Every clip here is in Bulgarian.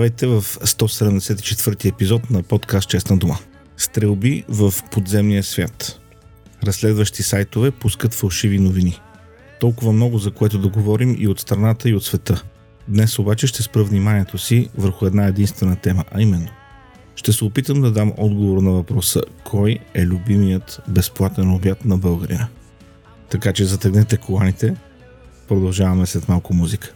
Здравейте в 174 епизод на подкаст Честна дума. Стрелби в подземния свят. Разследващи сайтове пускат фалшиви новини. Толкова много за което да говорим и от страната и от света. Днес обаче ще спра вниманието си върху една единствена тема, а именно ще се опитам да дам отговор на въпроса кой е любимият безплатен обяд на българина. Така че затегнете коланите, продължаваме след малко музика.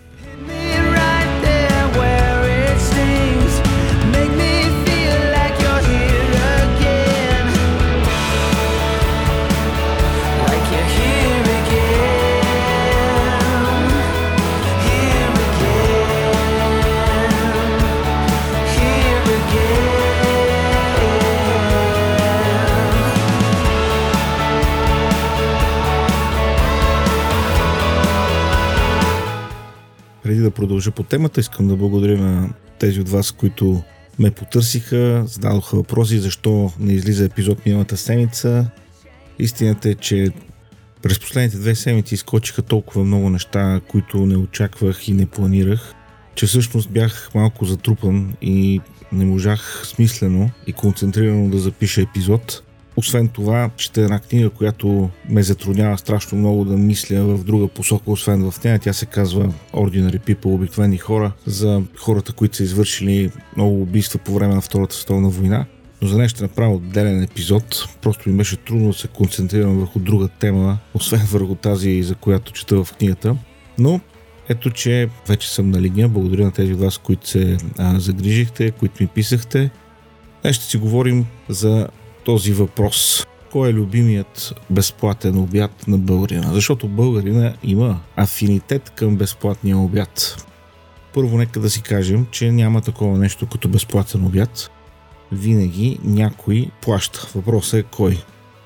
Да продължа по темата, искам да благодаря на тези от вас, които ме потърсиха, зададоха въпроси защо не излиза епизод миналата седмица. Истината е, че през последните две седмици изкочиха толкова много неща, които не очаквах и не планирах, че всъщност бях малко затрупан и не можах смислено и концентрирано да запиша епизод. Освен това, чета една книга, която ме затруднява страшно много да мисля в друга посока, освен в нея. Тя се казва Ordinary People, обикновени хора, за хората, които са извършили много убийства по време на Втората световна война. Но за нея ще направя отделен епизод. Просто ми беше трудно да се концентрирам върху друга тема, освен върху тази, за която чета в книгата. Но ето, че вече съм на линия. Благодаря на тези от вас, които се а, загрижихте, които ми писахте. Днес ще си говорим за този въпрос. Кой е любимият безплатен обяд на българина? Защото българина има афинитет към безплатния обяд. Първо нека да си кажем, че няма такова нещо като безплатен обяд. Винаги някой плаща. Въпросът е кой.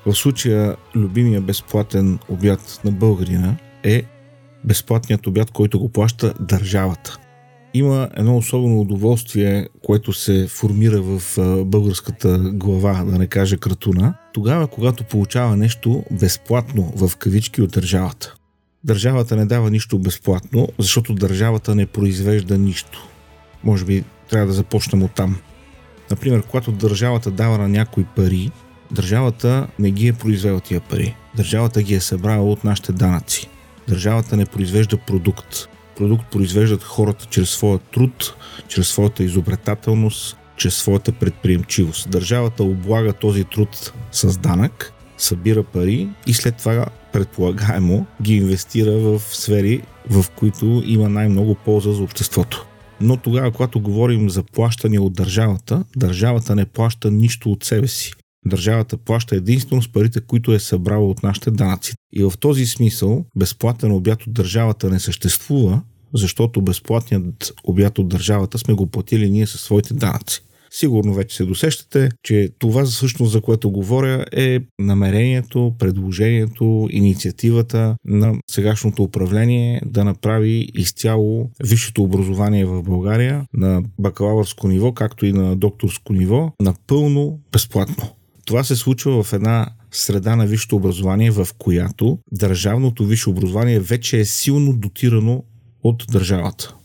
В случая любимия безплатен обяд на българина е безплатният обяд, който го плаща държавата има едно особено удоволствие, което се формира в българската глава, да не кажа кратуна, тогава, когато получава нещо безплатно в кавички от държавата. Държавата не дава нищо безплатно, защото държавата не произвежда нищо. Може би трябва да започнем от там. Например, когато държавата дава на някой пари, държавата не ги е произвела тия пари. Държавата ги е събрала от нашите данъци. Държавата не произвежда продукт продукт произвеждат хората чрез своя труд, чрез своята изобретателност, чрез своята предприемчивост. Държавата облага този труд с данък, събира пари и след това предполагаемо ги инвестира в сфери, в които има най-много полза за обществото. Но тогава, когато говорим за плащане от държавата, държавата не плаща нищо от себе си. Държавата плаща единствено с парите, които е събрала от нашите данъци. И в този смисъл безплатен обяд от държавата не съществува, защото безплатният обяд от държавата сме го платили ние със своите данъци. Сигурно вече се досещате, че това всъщност за което говоря е намерението, предложението, инициативата на сегашното управление да направи изцяло висшето образование в България на бакалавърско ниво, както и на докторско ниво, напълно безплатно. Това се случва в една среда на висшето образование, в която държавното висше образование вече е силно дотирано от държавата.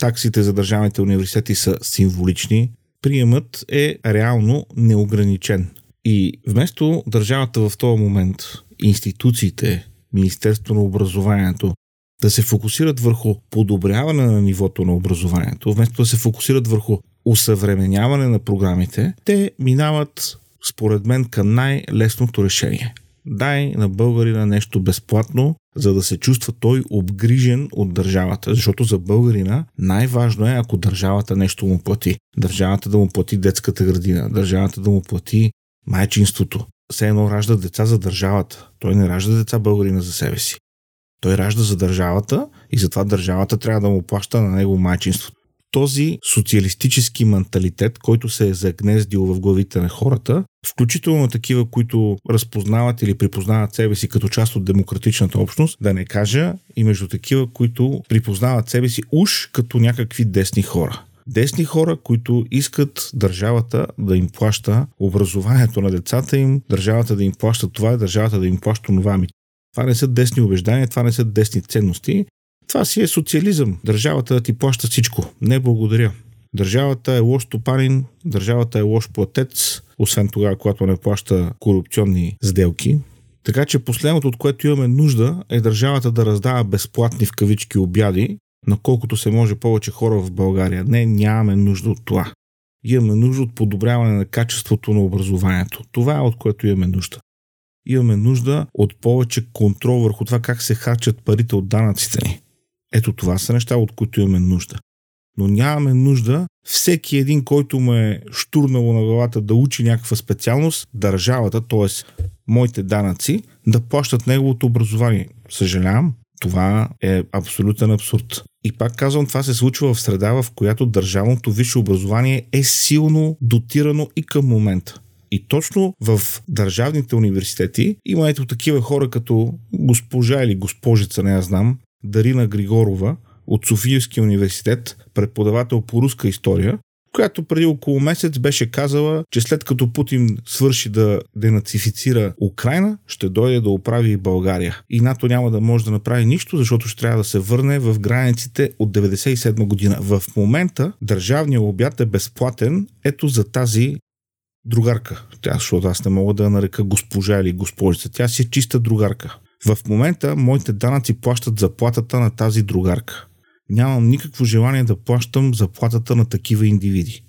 Таксите за държавните университети са символични, приемът е реално неограничен. И вместо държавата в този момент, институциите, Министерство на образованието, да се фокусират върху подобряване на нивото на образованието, вместо да се фокусират върху усъвременяване на програмите, те минават, според мен, към най-лесното решение. Дай на българина нещо безплатно, за да се чувства той обгрижен от държавата. Защото за българина най-важно е, ако държавата нещо му плати. Държавата да му плати детската градина, държавата да му плати майчинството. Все едно ражда деца за държавата. Той не ражда деца българина за себе си. Той ражда за държавата и затова държавата трябва да му плаща на него майчинството този социалистически менталитет, който се е загнездил в главите на хората, включително такива, които разпознават или припознават себе си като част от демократичната общност, да не кажа и между такива, които припознават себе си уж като някакви десни хора. Десни хора, които искат държавата да им плаща образованието на децата им, държавата да им плаща това, държавата да им плаща това. Ми. Това не са десни убеждания, това не са десни ценности. Това си е социализъм. Държавата да ти плаща всичко. Не благодаря. Държавата е лош стопанин, държавата е лош платец, освен тогава, когато не плаща корупционни сделки. Така че последното, от което имаме нужда, е държавата да раздава безплатни в кавички обяди, на колкото се може повече хора в България. Не, нямаме нужда от това. Имаме нужда от подобряване на качеството на образованието. Това е от което имаме нужда. Имаме нужда от повече контрол върху това как се харчат парите от данъците ни. Ето това са неща, от които имаме нужда. Но нямаме нужда всеки един, който му е штурнало на главата да учи някаква специалност, държавата, т.е. моите данъци, да плащат неговото образование. Съжалявам, това е абсолютен абсурд. И пак казвам, това се случва в среда, в която държавното висше образование е силно дотирано и към момента. И точно в държавните университети има ето такива хора като госпожа или госпожица, не я знам, Дарина Григорова от Софийския университет, преподавател по руска история, която преди около месец беше казала, че след като Путин свърши да денацифицира Украина, ще дойде да оправи и България. И НАТО няма да може да направи нищо, защото ще трябва да се върне в границите от 1997 година. В момента държавният обяд е безплатен ето за тази другарка. Тя, защото аз не мога да нарека госпожа или госпожица. Тя си е чиста другарка. В момента моите данъци плащат заплатата на тази другарка нямам никакво желание да плащам заплатата на такива индивиди.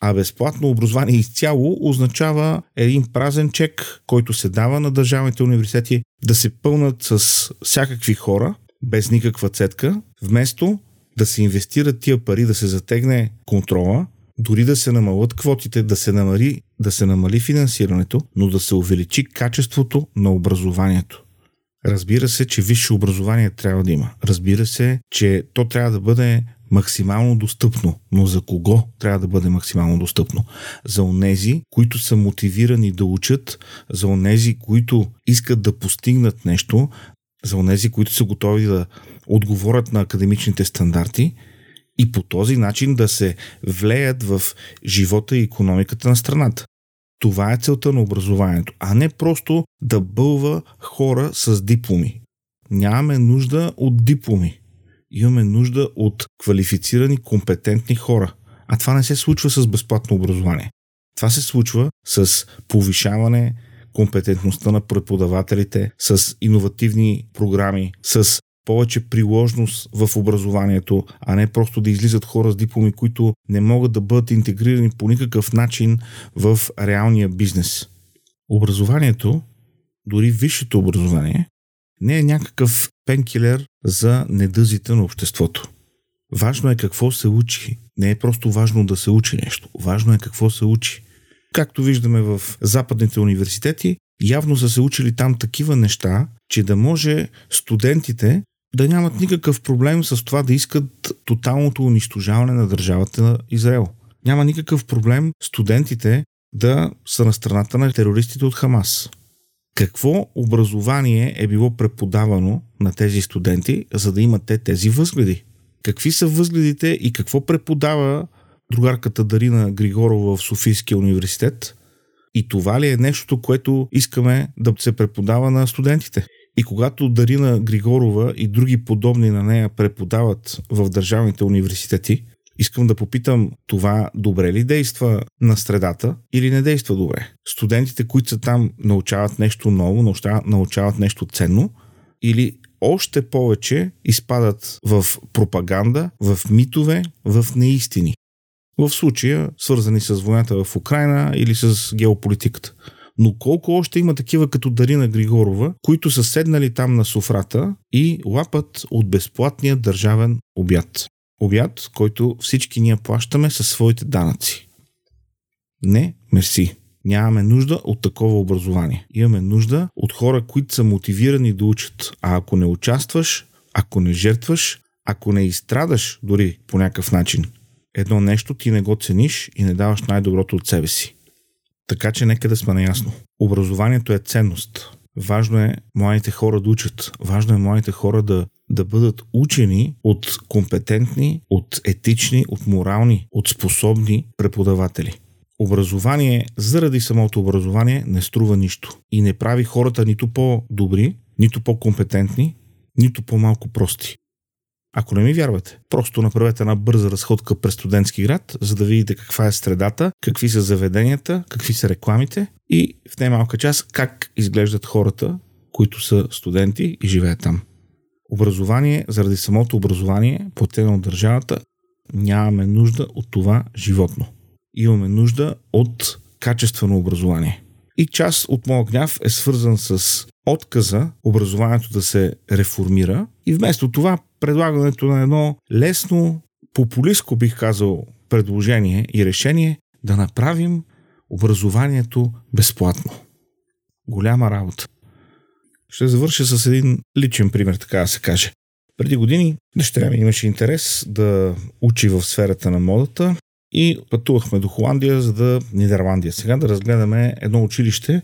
А безплатно образование изцяло означава един празен чек, който се дава на държавните университети да се пълнат с всякакви хора, без никаква цетка, вместо да се инвестират тия пари, да се затегне контрола, дори да се намалят квотите, да се намали, да се намали финансирането, но да се увеличи качеството на образованието. Разбира се, че висше образование трябва да има. Разбира се, че то трябва да бъде максимално достъпно. Но за кого трябва да бъде максимално достъпно? За онези, които са мотивирани да учат, за онези, които искат да постигнат нещо, за онези, които са готови да отговорят на академичните стандарти и по този начин да се влеят в живота и економиката на страната. Това е целта на образованието, а не просто да бълва хора с дипломи. Нямаме нужда от дипломи. Имаме нужда от квалифицирани, компетентни хора. А това не се случва с безплатно образование. Това се случва с повишаване компетентността на преподавателите, с иновативни програми, с повече приложност в образованието, а не просто да излизат хора с дипломи, които не могат да бъдат интегрирани по никакъв начин в реалния бизнес. Образованието, дори висшето образование, не е някакъв пенкилер за недъзите на обществото. Важно е какво се учи. Не е просто важно да се учи нещо. Важно е какво се учи. Както виждаме в западните университети, явно са се учили там такива неща, че да може студентите да нямат никакъв проблем с това да искат тоталното унищожаване на държавата на Израел. Няма никакъв проблем студентите да са на страната на терористите от Хамас. Какво образование е било преподавано на тези студенти, за да имат те тези възгледи? Какви са възгледите и какво преподава другарката Дарина Григорова в Софийския университет? И това ли е нещото, което искаме да се преподава на студентите? И когато Дарина Григорова и други подобни на нея преподават в държавните университети, искам да попитам това добре ли действа на средата или не действа добре. Студентите, които са там, научават нещо ново, научават нещо ценно или още повече изпадат в пропаганда, в митове, в неистини. В случая свързани с войната в Украина или с геополитиката но колко още има такива като Дарина Григорова, които са седнали там на софрата и лапат от безплатния държавен обяд. Обяд, който всички ние плащаме със своите данъци. Не, мерси. Нямаме нужда от такова образование. Имаме нужда от хора, които са мотивирани да учат. А ако не участваш, ако не жертваш, ако не изстрадаш дори по някакъв начин, едно нещо ти не го цениш и не даваш най-доброто от себе си. Така че нека да сме наясно. Образованието е ценност. Важно е младите хора да учат. Важно е младите хора да, да бъдат учени от компетентни, от етични, от морални, от способни преподаватели. Образование заради самото образование не струва нищо и не прави хората нито по-добри, нито по-компетентни, нито по-малко прости. Ако не ми вярвате, просто направете една бърза разходка през студентски град, за да видите каква е средата, какви са заведенията, какви са рекламите и в най-малка част как изглеждат хората, които са студенти и живеят там. Образование, заради самото образование, платено от държавата, нямаме нужда от това животно. Имаме нужда от качествено образование. И част от моят гняв е свързан с отказа образованието да се реформира и вместо това предлагането на едно лесно, популистко бих казал, предложение и решение да направим образованието безплатно. Голяма работа. Ще завърша с един личен пример, така да се каже. Преди години дъщеря ми имаше интерес да учи в сферата на модата и пътувахме до Холандия, за да Нидерландия. Сега да разгледаме едно училище,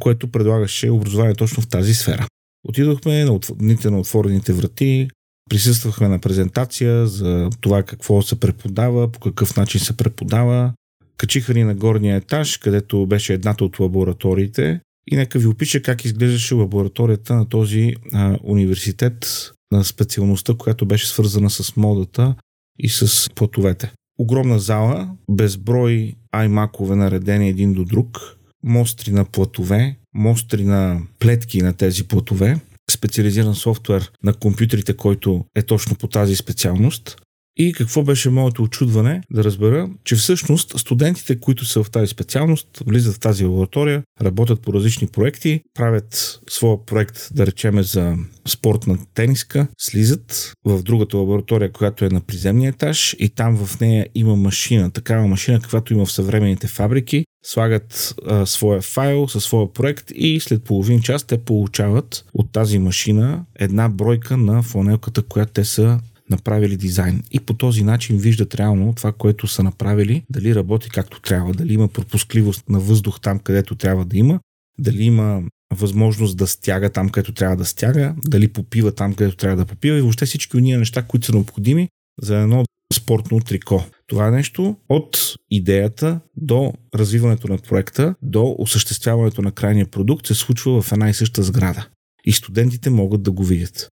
което предлагаше образование точно в тази сфера. Отидохме на дните на отворените врати, присъствахме на презентация за това какво се преподава, по какъв начин се преподава. Качиха ни на горния етаж, където беше едната от лабораториите и нека ви опиша как изглеждаше лабораторията на този а, университет на специалността, която беше свързана с модата и с платовете. Огромна зала, безброй аймакове наредени един до друг, мостри на платове, мостри на плетки на тези платове, специализиран софтуер на компютрите, който е точно по тази специалност. И какво беше моето очудване да разбера, че всъщност студентите, които са в тази специалност, влизат в тази лаборатория, работят по различни проекти, правят своя проект, да речеме за спортна тениска, слизат в другата лаборатория, която е на приземния етаж и там в нея има машина, такава машина, каквато има в съвременните фабрики, слагат а, своя файл със своя проект и след половин час те получават от тази машина една бройка на фланелката, която те са направили дизайн. И по този начин виждат реално това, което са направили, дали работи както трябва, дали има пропускливост на въздух там, където трябва да има, дали има възможност да стяга там, където трябва да стяга, дали попива там, където трябва да попива и въобще всички от неща, които са необходими за едно спортно трико. Това е нещо от идеята до развиването на проекта, до осъществяването на крайния продукт се случва в една и съща сграда. И студентите могат да го видят.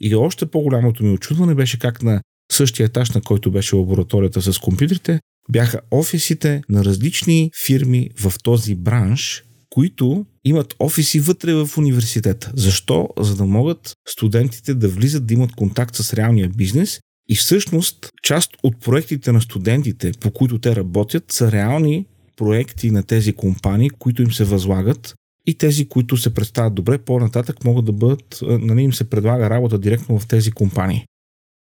И още по-голямото ми очудване беше как на същия етаж, на който беше лабораторията с компютрите, бяха офисите на различни фирми в този бранш, които имат офиси вътре в университета. Защо? За да могат студентите да влизат, да имат контакт с реалния бизнес и всъщност част от проектите на студентите, по които те работят, са реални проекти на тези компании, които им се възлагат и тези, които се представят добре, по-нататък могат да бъдат, нали им се предлага работа директно в тези компании.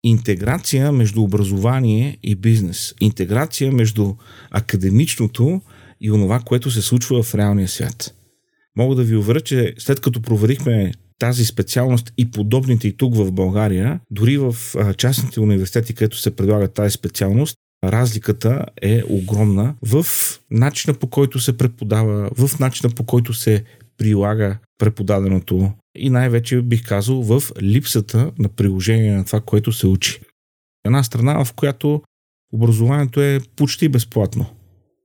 Интеграция между образование и бизнес. Интеграция между академичното и онова, което се случва в реалния свят. Мога да ви уверя, че след като проверихме тази специалност и подобните и тук в България, дори в частните университети, където се предлага тази специалност, разликата е огромна в начина по който се преподава, в начина по който се прилага преподаденото и най-вече бих казал в липсата на приложение на това, което се учи. Една страна, в която образованието е почти безплатно.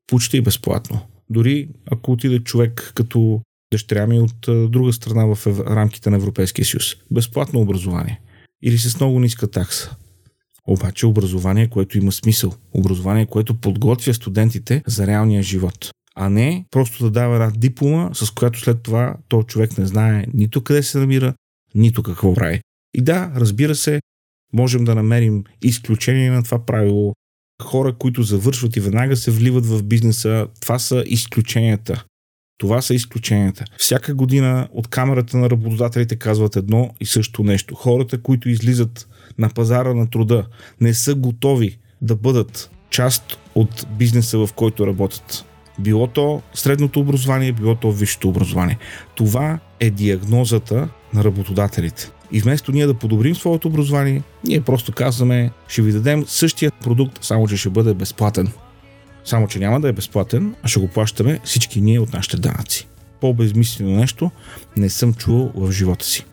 Почти безплатно. Дори ако отиде човек като дъщеря ми от друга страна в рамките на Европейския съюз. Безплатно образование. Или с много ниска такса. Обаче образование, което има смисъл. Образование, което подготвя студентите за реалния живот. А не просто да дава една диплома, с която след това то човек не знае нито къде се намира, нито какво прави. И да, разбира се, можем да намерим изключение на това правило. Хора, които завършват и веднага се вливат в бизнеса, това са изключенията. Това са изключенията. Всяка година от камерата на работодателите казват едно и също нещо. Хората, които излизат на пазара на труда, не са готови да бъдат част от бизнеса, в който работят. Било то средното образование, било то висшето образование. Това е диагнозата на работодателите. И вместо ние да подобрим своето образование, ние просто казваме, ще ви дадем същия продукт, само че ще бъде безплатен. Само, че няма да е безплатен, а ще го плащаме всички ние от нашите данъци. По-безмислено нещо не съм чувал в живота си.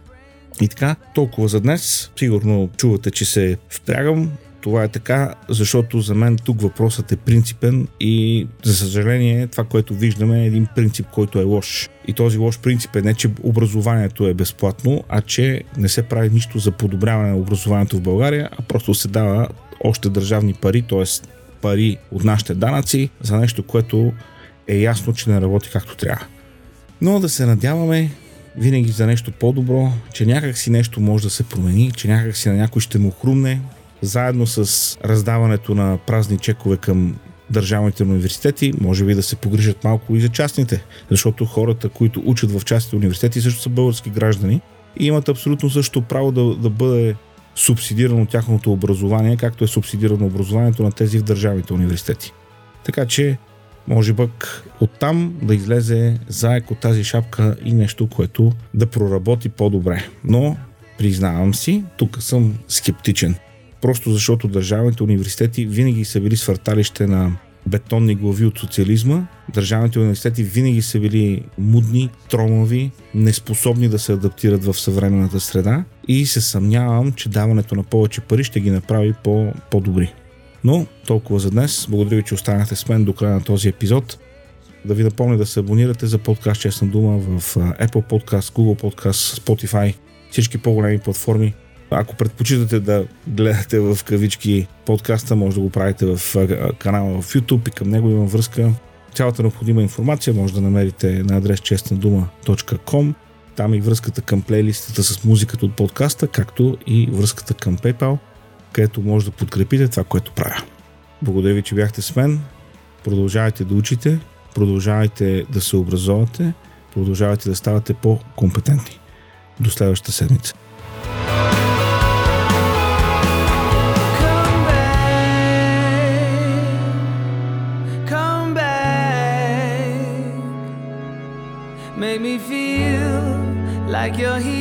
И така, толкова за днес. Сигурно чувате, че се впрягам. това е така, защото за мен тук въпросът е принципен и за съжаление това, което виждаме е един принцип, който е лош. И този лош принцип е не, че образованието е безплатно, а че не се прави нищо за подобряване на образованието в България, а просто се дава още държавни пари, т.е. пари от нашите данъци за нещо, което е ясно, че не работи както трябва. Но да се надяваме винаги за нещо по-добро, че някак си нещо може да се промени, че някак си на някой ще му хрумне, заедно с раздаването на празни чекове към държавните университети, може би да се погрижат малко и за частните, защото хората, които учат в частните университети, също са български граждани и имат абсолютно също право да, да бъде субсидирано тяхното образование, както е субсидирано образованието на тези в държавните университети. Така че може пък оттам да излезе заек от тази шапка и нещо, което да проработи по-добре. Но, признавам си, тук съм скептичен. Просто защото държавните университети винаги са били свърталище на бетонни глави от социализма. Държавните университети винаги са били мудни, тромави, неспособни да се адаптират в съвременната среда и се съмнявам, че даването на повече пари ще ги направи по- по-добри. Но толкова за днес. Благодаря ви, че останахте с мен до края на този епизод. Да ви напомня да се абонирате за подкаст Честна дума в Apple Podcast, Google Podcast, Spotify, всички по-големи платформи. Ако предпочитате да гледате в кавички подкаста, може да го правите в канала в YouTube и към него има връзка. Цялата необходима информация може да намерите на адрес честнадума.com. Там и връзката към плейлистата с музиката от подкаста, както и връзката към PayPal – където може да подкрепите това, което правя. Благодаря ви, че бяхте с мен. Продължавайте да учите, продължавайте да се образовате, продължавайте да ставате по-компетентни. До следващата седмица. Like you're here.